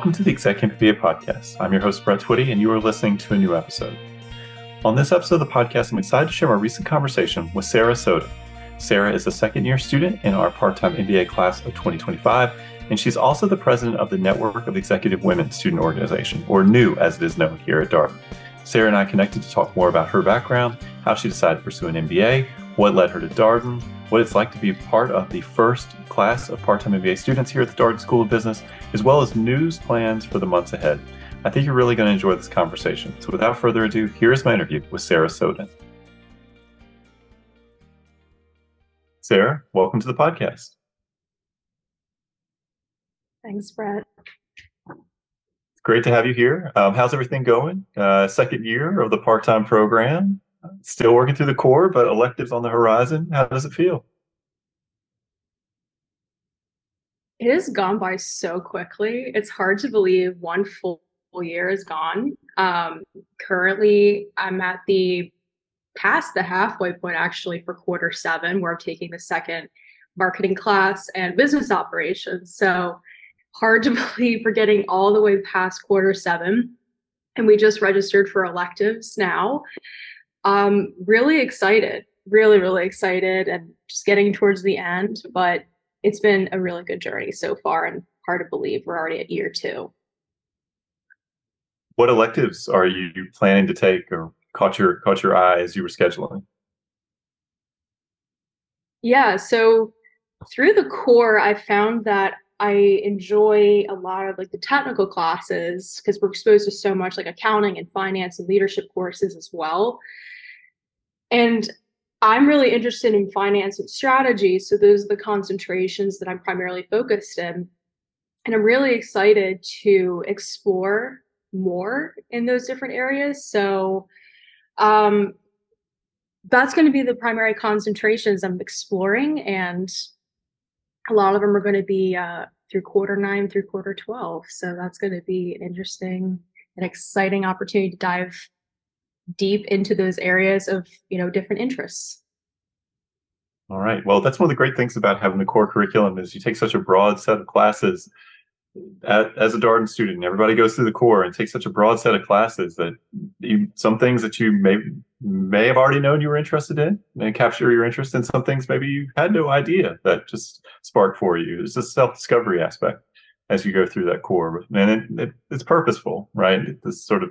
Welcome to the Exec MBA podcast. I'm your host, Brett Twitty, and you are listening to a new episode. On this episode of the podcast, I'm excited to share my recent conversation with Sarah Sowden. Sarah is a second year student in our part time MBA class of 2025, and she's also the president of the Network of Executive Women Student Organization, or NEW as it is known here at Darden. Sarah and I connected to talk more about her background, how she decided to pursue an MBA, what led her to Darden, what it's like to be part of the first class of part time MBA students here at the Darden School of Business, as well as NEW's plans for the months ahead. I think you're really going to enjoy this conversation. So, without further ado, here is my interview with Sarah Sowden. Sarah, welcome to the podcast. Thanks, Brett. Great to have you here. Um, how's everything going? Uh, second year of the part time program. Still working through the core, but electives on the horizon. How does it feel? It has gone by so quickly. It's hard to believe one full year is gone. Um, currently, I'm at the past the halfway point actually for quarter seven, where I'm taking the second marketing class and business operations. So hard to believe we're getting all the way past quarter seven. And we just registered for electives now. Um, really excited, really, really excited, and just getting towards the end. But it's been a really good journey so far, and hard to believe we're already at year two. What electives are you planning to take, or caught your caught your eye as you were scheduling? Yeah, so through the core, I found that I enjoy a lot of like the technical classes because we're exposed to so much like accounting and finance and leadership courses as well. And I'm really interested in finance and strategy. So those are the concentrations that I'm primarily focused in. And I'm really excited to explore more in those different areas. So um, that's going to be the primary concentrations I'm exploring. And a lot of them are going to be uh, through quarter nine through quarter 12. So that's going to be an interesting and exciting opportunity to dive deep into those areas of you know different interests all right well that's one of the great things about having the core curriculum is you take such a broad set of classes as a Darden student, everybody goes through the core and takes such a broad set of classes that you, some things that you may may have already known you were interested in and capture your interest in some things maybe you had no idea that just sparked for you. It's a self discovery aspect as you go through that core, and it, it, it's purposeful, right? This sort of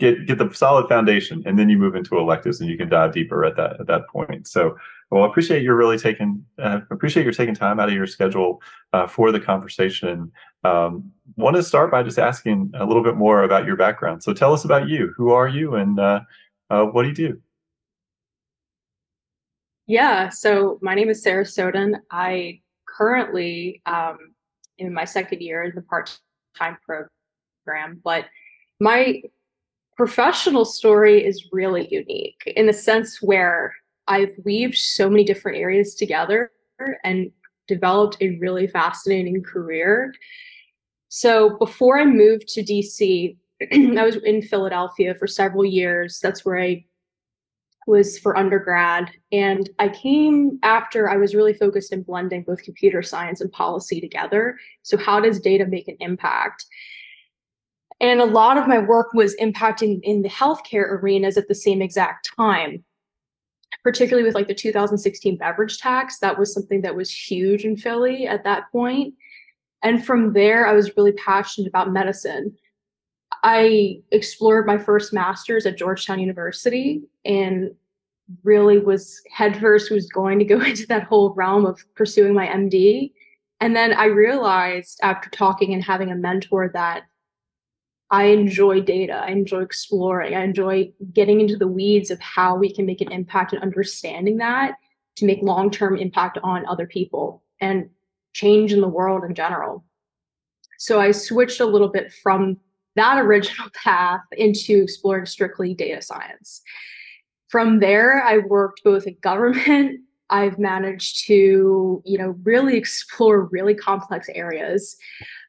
get get the solid foundation, and then you move into electives, and you can dive deeper at that at that point. So, well, I appreciate you really taking uh, appreciate your taking time out of your schedule uh, for the conversation. Um, want to start by just asking a little bit more about your background. So, tell us about you. Who are you, and uh, uh what do you do? Yeah, so my name is Sarah Sowden. I currently um, in my second year in the part-time program, but my professional story is really unique in the sense where I've weaved so many different areas together and developed a really fascinating career. So before I moved to DC, I was in Philadelphia for several years. That's where I was for undergrad. And I came after I was really focused in blending both computer science and policy together. So, how does data make an impact? And a lot of my work was impacting in the healthcare arenas at the same exact time, particularly with like the 2016 beverage tax. That was something that was huge in Philly at that point. And from there, I was really passionate about medicine. I explored my first master's at Georgetown University and really was headfirst was going to go into that whole realm of pursuing my MD. And then I realized after talking and having a mentor that I enjoy data. I enjoy exploring. I enjoy getting into the weeds of how we can make an impact and understanding that to make long term impact on other people and change in the world in general. So I switched a little bit from that original path into exploring strictly data science. From there, I worked both in government. I've managed to, you know, really explore really complex areas.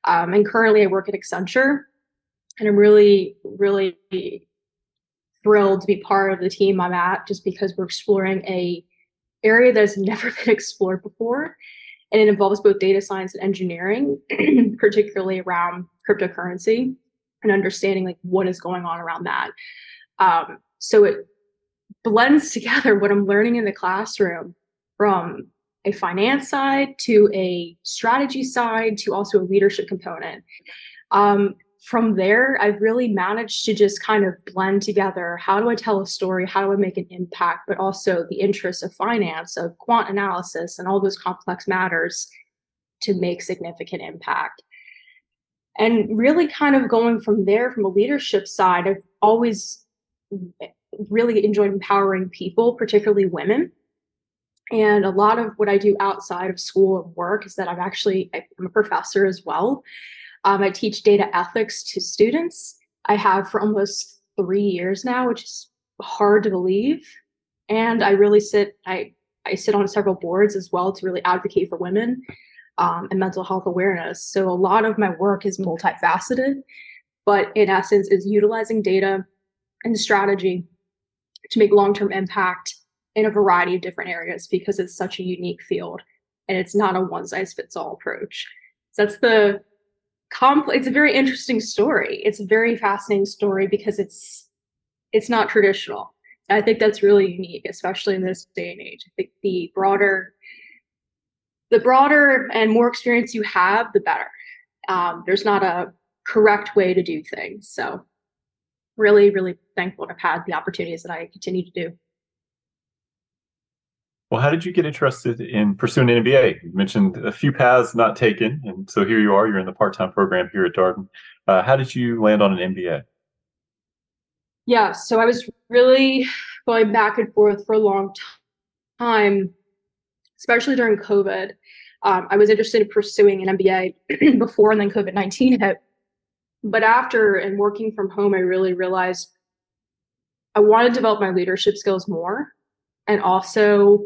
Um, and currently, I work at Accenture, and I'm really, really thrilled to be part of the team I'm at just because we're exploring a area that's never been explored before. And it involves both data science and engineering, particularly around cryptocurrency and understanding like what is going on around that. Um, so it blends together what I'm learning in the classroom from a finance side to a strategy side to also a leadership component. Um, from there, I've really managed to just kind of blend together how do I tell a story, how do I make an impact, but also the interests of finance, of quant analysis, and all those complex matters to make significant impact. And really, kind of going from there, from a leadership side, I've always really enjoyed empowering people, particularly women. And a lot of what I do outside of school and work is that I'm actually I'm a professor as well. Um, I teach data ethics to students. I have for almost three years now, which is hard to believe. And I really sit I I sit on several boards as well to really advocate for women um, and mental health awareness. So a lot of my work is multifaceted, but in essence is utilizing data and strategy to make long-term impact in a variety of different areas because it's such a unique field and it's not a one size fits all approach. So that's the it's a very interesting story. It's a very fascinating story because it's it's not traditional. I think that's really unique, especially in this day and age. I think the broader the broader and more experience you have, the better. Um, there's not a correct way to do things. So really, really thankful to have had the opportunities that I continue to do. Well, how did you get interested in pursuing an MBA? You mentioned a few paths not taken, and so here you are. You're in the part-time program here at Darden. Uh, how did you land on an MBA? Yeah, so I was really going back and forth for a long time, especially during COVID. Um, I was interested in pursuing an MBA before and then COVID 19 hit. But after and working from home, I really realized I want to develop my leadership skills more and also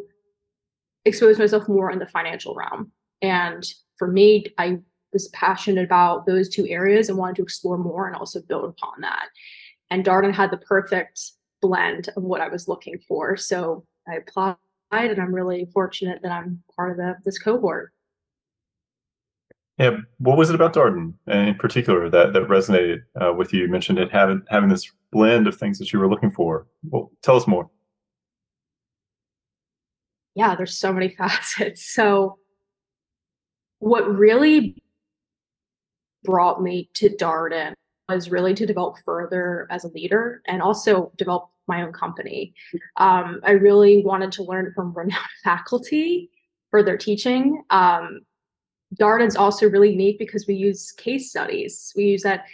expose myself more in the financial realm. And for me, I was passionate about those two areas and wanted to explore more and also build upon that. And Darden had the perfect blend of what I was looking for. So I applied and I'm really fortunate that I'm part of the, this cohort. Yeah, what was it about Darden in particular that that resonated uh, with you? You mentioned it having having this blend of things that you were looking for. Well, tell us more yeah, there's so many facets. So, what really brought me to Darden was really to develop further as a leader and also develop my own company. Um, I really wanted to learn from renowned faculty for their teaching. Um, Darden's also really neat because we use case studies. We use that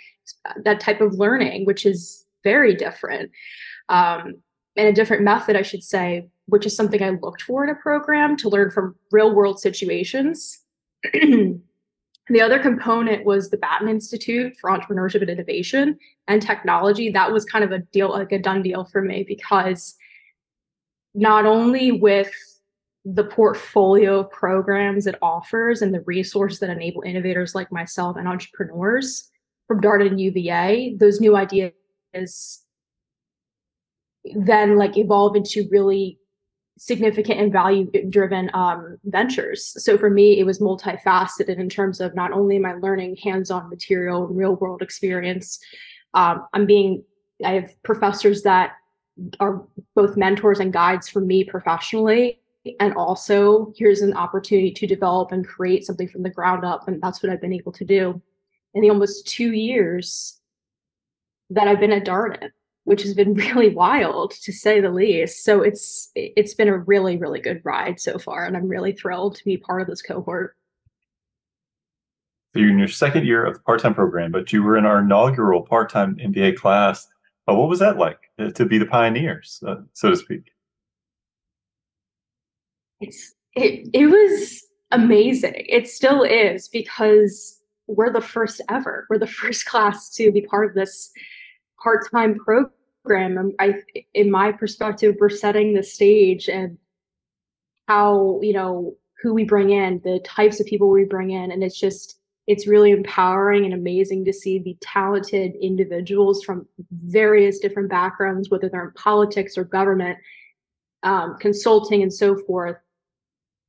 that type of learning, which is very different, um, and a different method, I should say, which is something I looked for in a program to learn from real world situations. the other component was the Batten Institute for Entrepreneurship and Innovation and Technology. That was kind of a deal, like a done deal for me, because not only with the portfolio of programs it offers and the resources that enable innovators like myself and entrepreneurs from Darden and UVA, those new ideas then like evolve into really significant and value driven um, ventures. So for me, it was multifaceted in terms of not only I learning hands on material, real world experience, um, I'm being, I have professors that are both mentors and guides for me professionally. And also, here's an opportunity to develop and create something from the ground up. And that's what I've been able to do in the almost two years that I've been at Darden which has been really wild to say the least. So it's it's been a really really good ride so far, and I'm really thrilled to be part of this cohort. So you're in your second year of the part-time program, but you were in our inaugural part-time MBA class. Uh, what was that like uh, to be the pioneers, uh, so to speak? It's it it was amazing. It still is because we're the first ever. We're the first class to be part of this part-time program i in my perspective we're setting the stage and how you know who we bring in the types of people we bring in and it's just it's really empowering and amazing to see the talented individuals from various different backgrounds whether they're in politics or government um, consulting and so forth.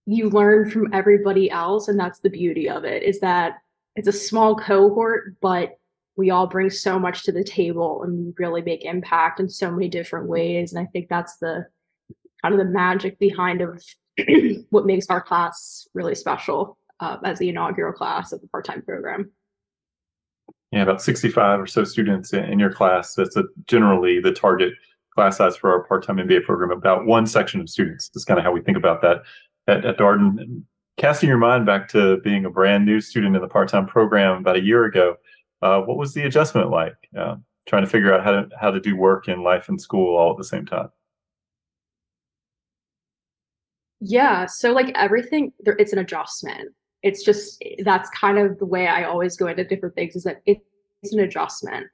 You learn from everybody else and that's the beauty of it is that it's a small cohort, but we all bring so much to the table and we really make impact in so many different ways. And I think that's the kind of the magic behind of what makes our class really special uh, as the inaugural class of the part-time program. Yeah, about 65 or so students in, in your class. That's a, generally the target class size for our part-time MBA program. About one section of students. That's kind of how we think about that at, at Darden. Casting your mind back to being a brand new student in the part-time program about a year ago, uh, what was the adjustment like? Uh, trying to figure out how to how to do work and life and school all at the same time. Yeah, so like everything, there, it's an adjustment. It's just that's kind of the way I always go into different things. Is that it's an adjustment.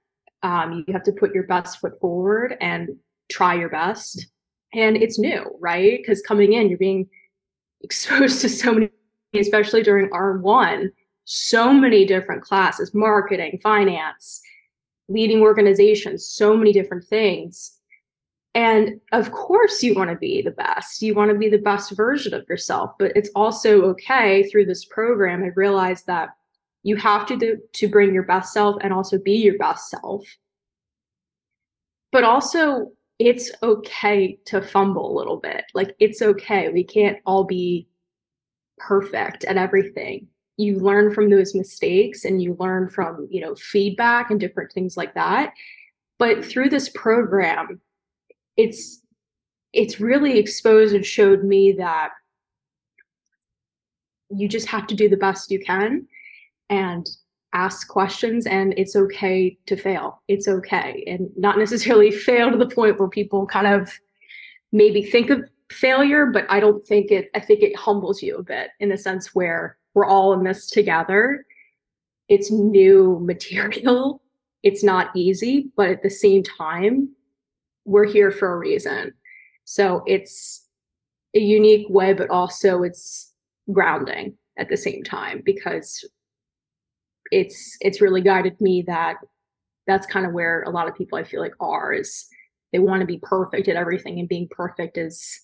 Um, you have to put your best foot forward and try your best, and it's new, right? Because coming in, you're being exposed to so many, especially during R one, so many different classes: marketing, finance, leading organizations, so many different things and of course, you want to be the best. You want to be the best version of yourself. But it's also okay through this program. I realized that you have to do, to bring your best self and also be your best self. But also, it's okay to fumble a little bit. Like it's okay. We can't all be perfect at everything. You learn from those mistakes and you learn from, you know, feedback and different things like that. But through this program, it's it's really exposed and showed me that you just have to do the best you can and ask questions and it's okay to fail it's okay and not necessarily fail to the point where people kind of maybe think of failure but i don't think it i think it humbles you a bit in the sense where we're all in this together it's new material it's not easy but at the same time we're here for a reason. So it's a unique way, but also it's grounding at the same time because it's it's really guided me that that's kind of where a lot of people I feel like are is they want to be perfect at everything and being perfect is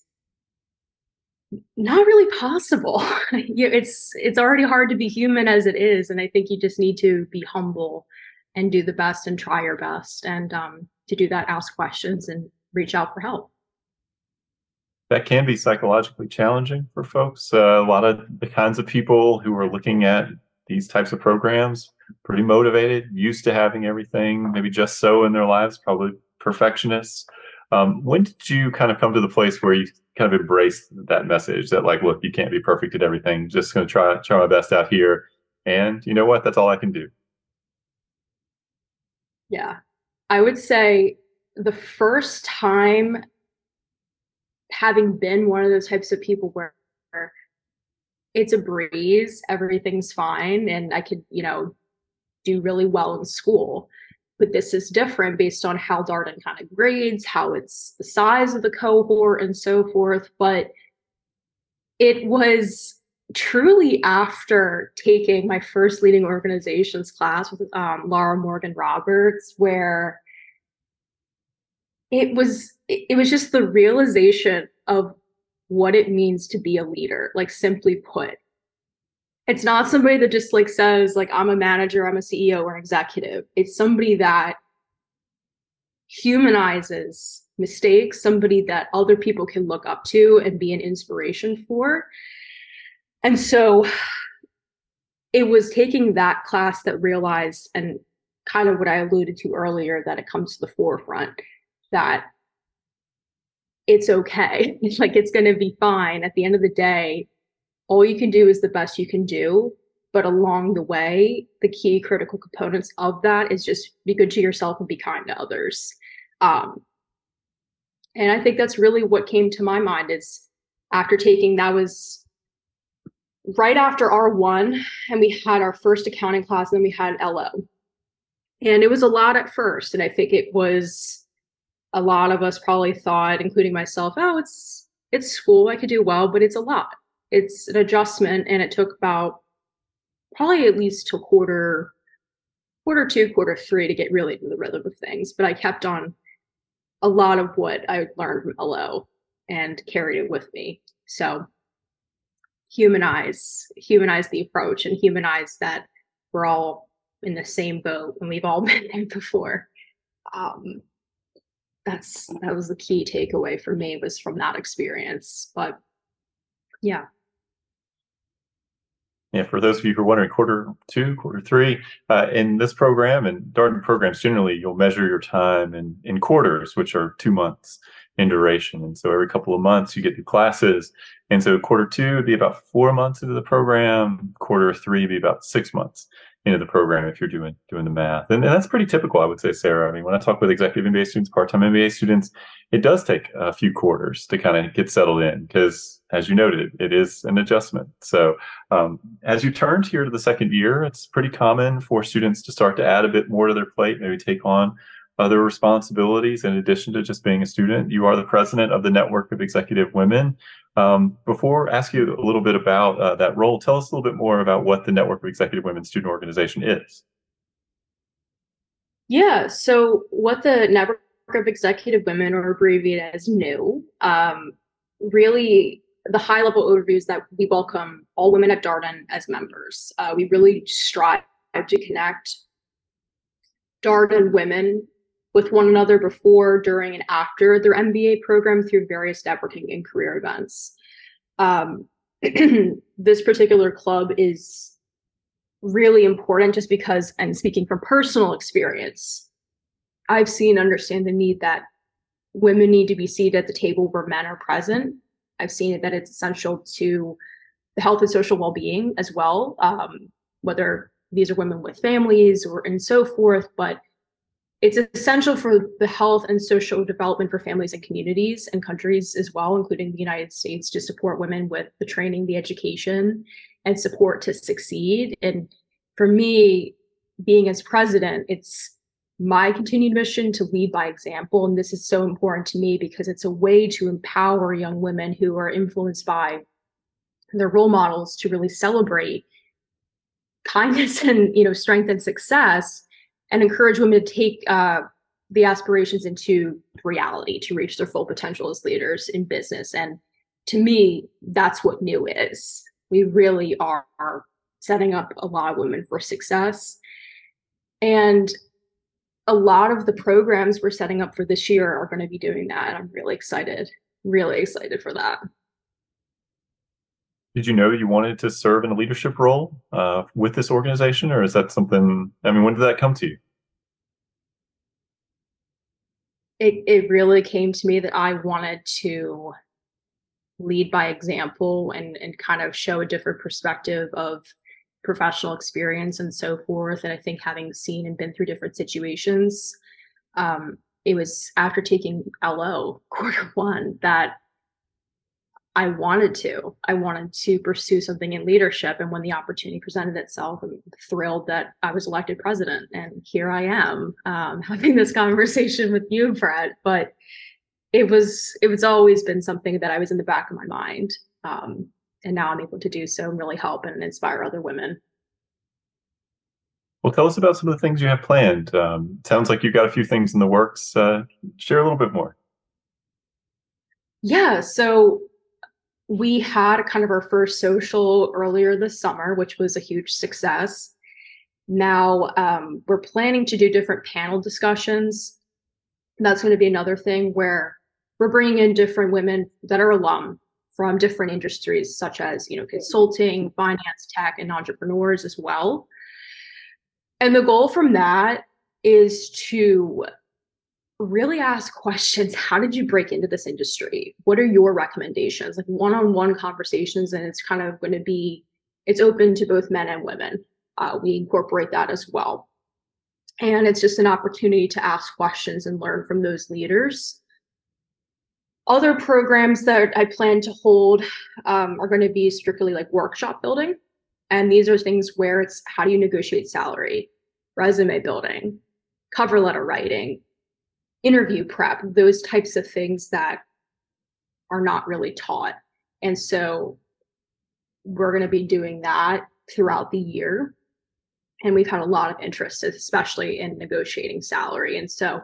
not really possible. it's it's already hard to be human as it is and I think you just need to be humble and do the best and try your best and um to do that, ask questions and reach out for help. That can be psychologically challenging for folks. Uh, a lot of the kinds of people who are looking at these types of programs, pretty motivated, used to having everything maybe just so in their lives, probably perfectionists. Um, when did you kind of come to the place where you kind of embrace that message that like, look, you can't be perfect at everything. Just going to try try my best out here, and you know what? That's all I can do. Yeah, I would say the first time having been one of those types of people where it's a breeze, everything's fine, and I could, you know, do really well in school. But this is different based on how Darden kind of grades, how it's the size of the cohort, and so forth. But it was truly after taking my first leading organizations class with um, Laura Morgan Roberts, where it was it was just the realization of what it means to be a leader like simply put it's not somebody that just like says like i'm a manager i'm a ceo or an executive it's somebody that humanizes mistakes somebody that other people can look up to and be an inspiration for and so it was taking that class that realized and kind of what i alluded to earlier that it comes to the forefront that it's okay. like it's going to be fine. At the end of the day, all you can do is the best you can do. But along the way, the key critical components of that is just be good to yourself and be kind to others. Um, and I think that's really what came to my mind is after taking that was right after R1 and we had our first accounting class and then we had LO. And it was a lot at first. And I think it was a lot of us probably thought, including myself, oh, it's it's school, I could do well, but it's a lot. It's an adjustment, and it took about probably at least to quarter quarter two, quarter three to get really into the rhythm of things. But I kept on a lot of what I learned from LO and carried it with me. So humanize, humanize the approach and humanize that we're all in the same boat and we've all been there before. Um, that's that was the key takeaway for me was from that experience. But yeah. Yeah, for those of you who are wondering, quarter two, quarter three, uh, in this program and Darden programs generally, you'll measure your time in, in quarters, which are two months in duration. And so every couple of months you get new classes. And so quarter two would be about four months into the program, quarter three would be about six months into the program if you're doing doing the math. And, and, that's pretty typical, I would say, Sarah. I mean, when I talk with executive MBA students, part-time MBA students, it does take a few quarters to kind of get settled in because, as you noted, it is an adjustment. So um, as you turn here to the second year, it's pretty common for students to start to add a bit more to their plate, maybe take on other responsibilities in addition to just being a student. You are the president of the Network of Executive Women. Um, before I ask you a little bit about uh, that role, tell us a little bit more about what the Network of Executive Women Student Organization is. Yeah, so what the Network of Executive Women, or abbreviated as NEW, um, really the high level overview is that we welcome all women at Darden as members. Uh, we really strive to connect Darden women with one another before, during, and after their MBA program through various networking and career events. Um, this particular club is really important just because, and speaking from personal experience, I've seen understand the need that women need to be seated at the table where men are present. I've seen that it's essential to the health and social well-being as well, um, whether these are women with families or and so forth, but it's essential for the health and social development for families and communities and countries as well, including the United States, to support women with the training, the education, and support to succeed. And for me, being as president, it's my continued mission to lead by example. And this is so important to me because it's a way to empower young women who are influenced by their role models to really celebrate kindness and you know strength and success and encourage women to take uh, the aspirations into reality to reach their full potential as leaders in business. And to me, that's what NEW is. We really are setting up a lot of women for success. And a lot of the programs we're setting up for this year are going to be doing that. And I'm really excited, really excited for that. Did you know you wanted to serve in a leadership role uh, with this organization, or is that something? I mean, when did that come to you? It it really came to me that I wanted to lead by example and and kind of show a different perspective of professional experience and so forth. And I think having seen and been through different situations, um, it was after taking LO quarter one that I wanted to. I wanted to pursue something in leadership. And when the opportunity presented itself, I'm thrilled that I was elected president. And here I am um, having this conversation with you, Brett. But it was it was always been something that I was in the back of my mind. Um, and now I'm able to do so and really help and inspire other women. Well, tell us about some of the things you have planned. Um, sounds like you've got a few things in the works. Uh, share a little bit more. Yeah, so we had kind of our first social earlier this summer, which was a huge success. Now um, we're planning to do different panel discussions. That's going to be another thing where we're bringing in different women that are alum from different industries, such as you know consulting, finance, tech, and entrepreneurs as well. And the goal from that is to really ask questions. How did you break into this industry? What are your recommendations? Like one on one conversations, and it's kind of going to be, it's open to both men and women. Uh, we incorporate that as well. And it's just an opportunity to ask questions and learn from those leaders. Other programs that I plan to hold um, are going to be strictly like workshop building. And these are things where it's how do you negotiate salary, resume building, cover letter writing, interview prep, those types of things that are not really taught. And so we're going to be doing that throughout the year. And we've had a lot of interest, especially in negotiating salary. And so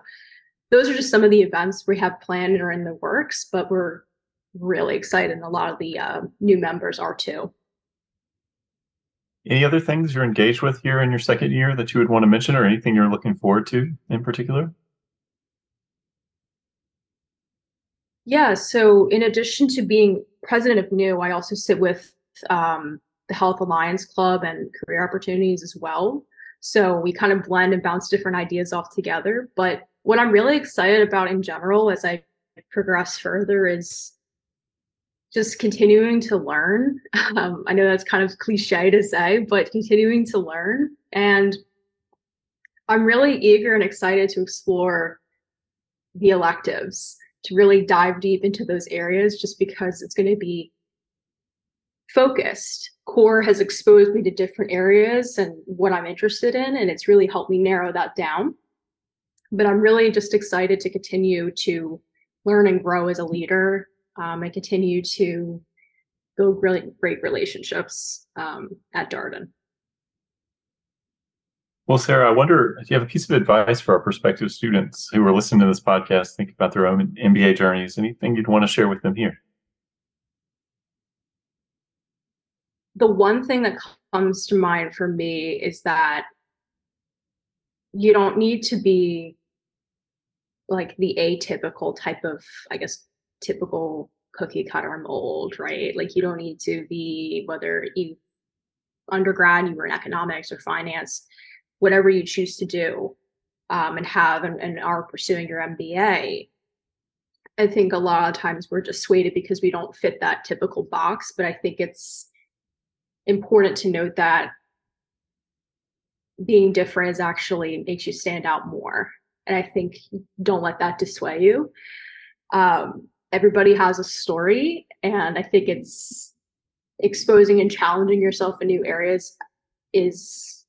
those are just some of the events we have planned and are in the works, but we're really excited. And a lot of the uh, new members are too. any other things you're engaged with here in your second year that you would want to mention or anything you're looking forward to in particular? Yeah, so in addition to being president of NEW, I also sit with um, the Health Alliance Club and career opportunities as well. So we kind of blend and bounce different ideas off together. But what I'm really excited about in general as I progress further is just continuing to learn. Um, I know that's kind of cliche to say, but continuing to learn. And I'm really eager and excited to explore the electives, to really dive deep into those areas, just because it's going to be focused. Core has exposed me to different areas and what I'm interested in, and it's really helped me narrow that down. But I'm really just excited to continue to learn and grow as a leader um, and continue to build really great relationships um, at Darden. Well, Sarah, I wonder if you have a piece of advice for our prospective students who are listening to this podcast, thinking about their own MBA journeys, anything you'd want to share with them here? The one thing that comes to mind for me is that you don't need to be like the atypical type of, I guess, typical cookie cutter mold, right? Like you don't need to be whether you undergrad, you were in economics or finance, whatever you choose to do, um, and have and, and are pursuing your MBA. I think a lot of times we're dissuaded because we don't fit that typical box, but I think it's important to note that being different is actually makes you stand out more. And I think don't let that dissuade you. Um, everybody has a story and i think it's exposing and challenging yourself in new areas is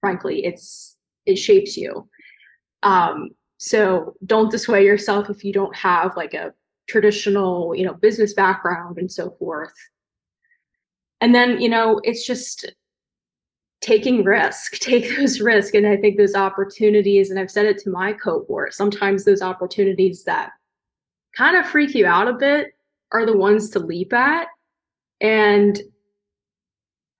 frankly it's it shapes you. Um so don't dissuade yourself if you don't have like a traditional you know business background and so forth. And then you know it's just taking risk take those risks. And i think those opportunities and i've said it to my cohort sometimes those opportunities that kind of freak you out a bit are the ones to leap at. And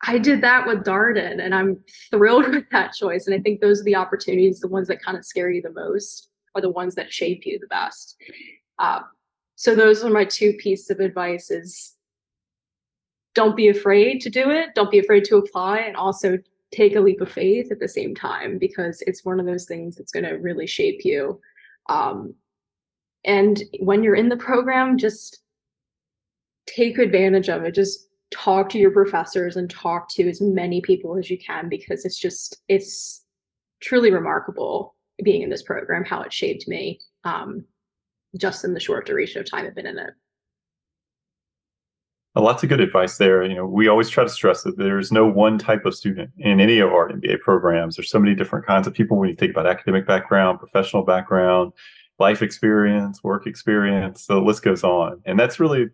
I did that with Darden and I'm thrilled with that choice. And I think those are the opportunities, the ones that kind of scare you the most are the ones that shape you the best. Uh, so those are my two pieces of advice is don't be afraid to do it. Don't be afraid to apply and also take a leap of faith at the same time because it's one of those things that's going to really shape you. Um, and when you're in the program, just take advantage of it. Just talk to your professors and talk to as many people as you can because it's just, it's truly remarkable being in this program, how it shaped me um, just in the short duration of time I've been in it. Lots of good advice there. You know, we always try to stress that there's no one type of student in any of our MBA programs. There's so many different kinds of people when you think about academic background, professional background, life experience, work experience. The list goes on. And that's really,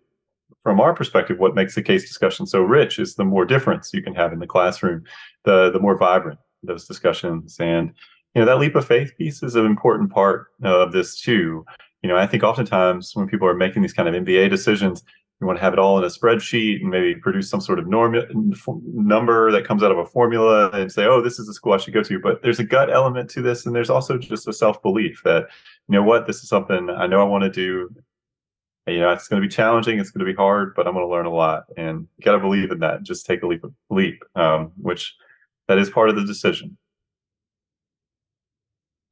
from our perspective, what makes the case discussion so rich is the more difference you can have in the classroom, the the more vibrant those discussions. And you know that leap of faith piece is an important part of this too. You know, I think oftentimes when people are making these kind of MBA decisions, you want to have it all in a spreadsheet and maybe produce some sort of norm number that comes out of a formula and say, oh, this is the school I should go to. But there's a gut element to this, and there's also just a self belief that you know what, this is something I know I want to do. You know, it's going to be challenging, it's going to be hard, but I'm going to learn a lot, and you got to believe in that. Just take a leap, leap, um, which that is part of the decision.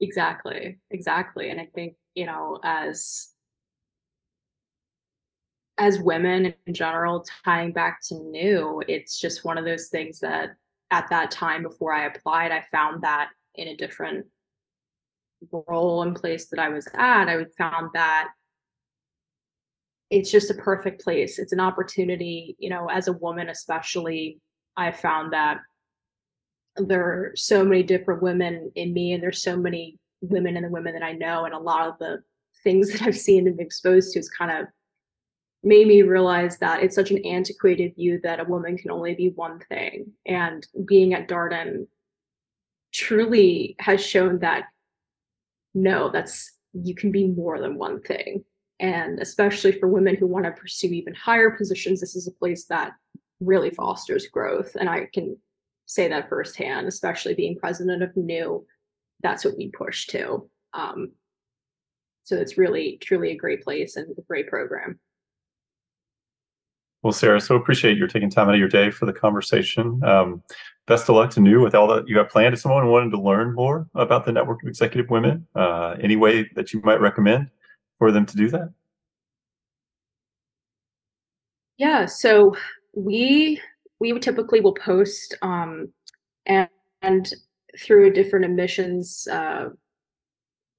Exactly, exactly, and I think you know as as women in general, tying back to NEW, it's just one of those things that at that time before I applied, I found that in a different role and place that I was at, I would found that it's just a perfect place. It's an opportunity, you know, as a woman, especially, I found that there are so many different women in me, and there's so many women and the women that I know, and a lot of the things that I've seen and been exposed to has kind of made me realize that it's such an antiquated view that a woman can only be one thing. And being at Darden truly has shown that no, that's you can be more than one thing. And especially for women who want to pursue even higher positions, this is a place that really fosters growth. And I can say that firsthand, especially being president of New. That's what we push to. Um, so it's really, truly a great place and a great program. Well, Sarah, so appreciate your taking time out of your day for the conversation. Um, best of luck to New with all that you have planned. If someone wanted to learn more about the Network of Executive Women, uh, any way that you might recommend for them to do that? Yeah, so we we typically will post um, and, and through different admissions uh,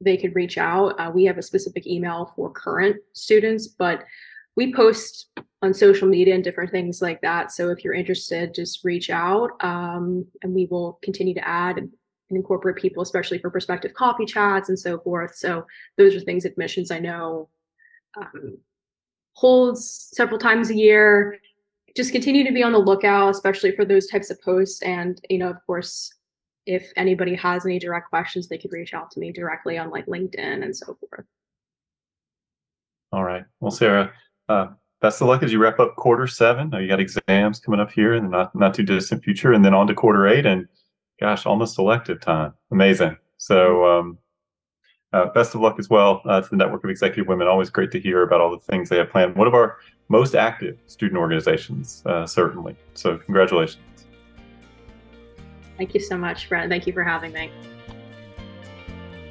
they could reach out. Uh, we have a specific email for current students, but we post on social media and different things like that. So if you're interested, just reach out um, and we will continue to add incorporate people, especially for prospective coffee chats and so forth. So those are things admissions I know um, holds several times a year. Just continue to be on the lookout, especially for those types of posts. And, you know, of course, if anybody has any direct questions, they could reach out to me directly on like LinkedIn and so forth. All right. Well, Sarah, uh, best of luck as you wrap up quarter seven. You got exams coming up here in the not, not too distant future, and then on to quarter eight. And gosh, almost elective time. Amazing. So, um, uh, best of luck as well uh, to the Network of Executive Women. Always great to hear about all the things they have planned. One of our most active student organizations, uh, certainly. So, congratulations. Thank you so much, Brett. Thank you for having me.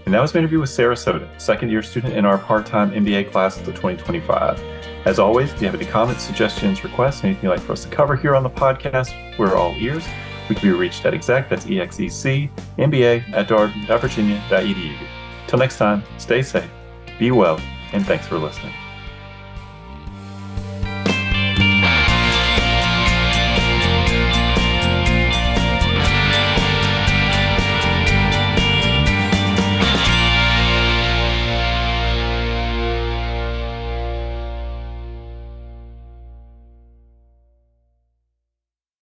And that was my interview with Sarah Sowden, second year student in our part time MBA class of 2025. As always, if you have any comments, suggestions, requests, anything you'd like for us to cover here on the podcast, we're all ears. We can be reached at exec, that's E-X-E-C, MBA at darden.virginia.edu. Till next time, stay safe, be well, and thanks for listening.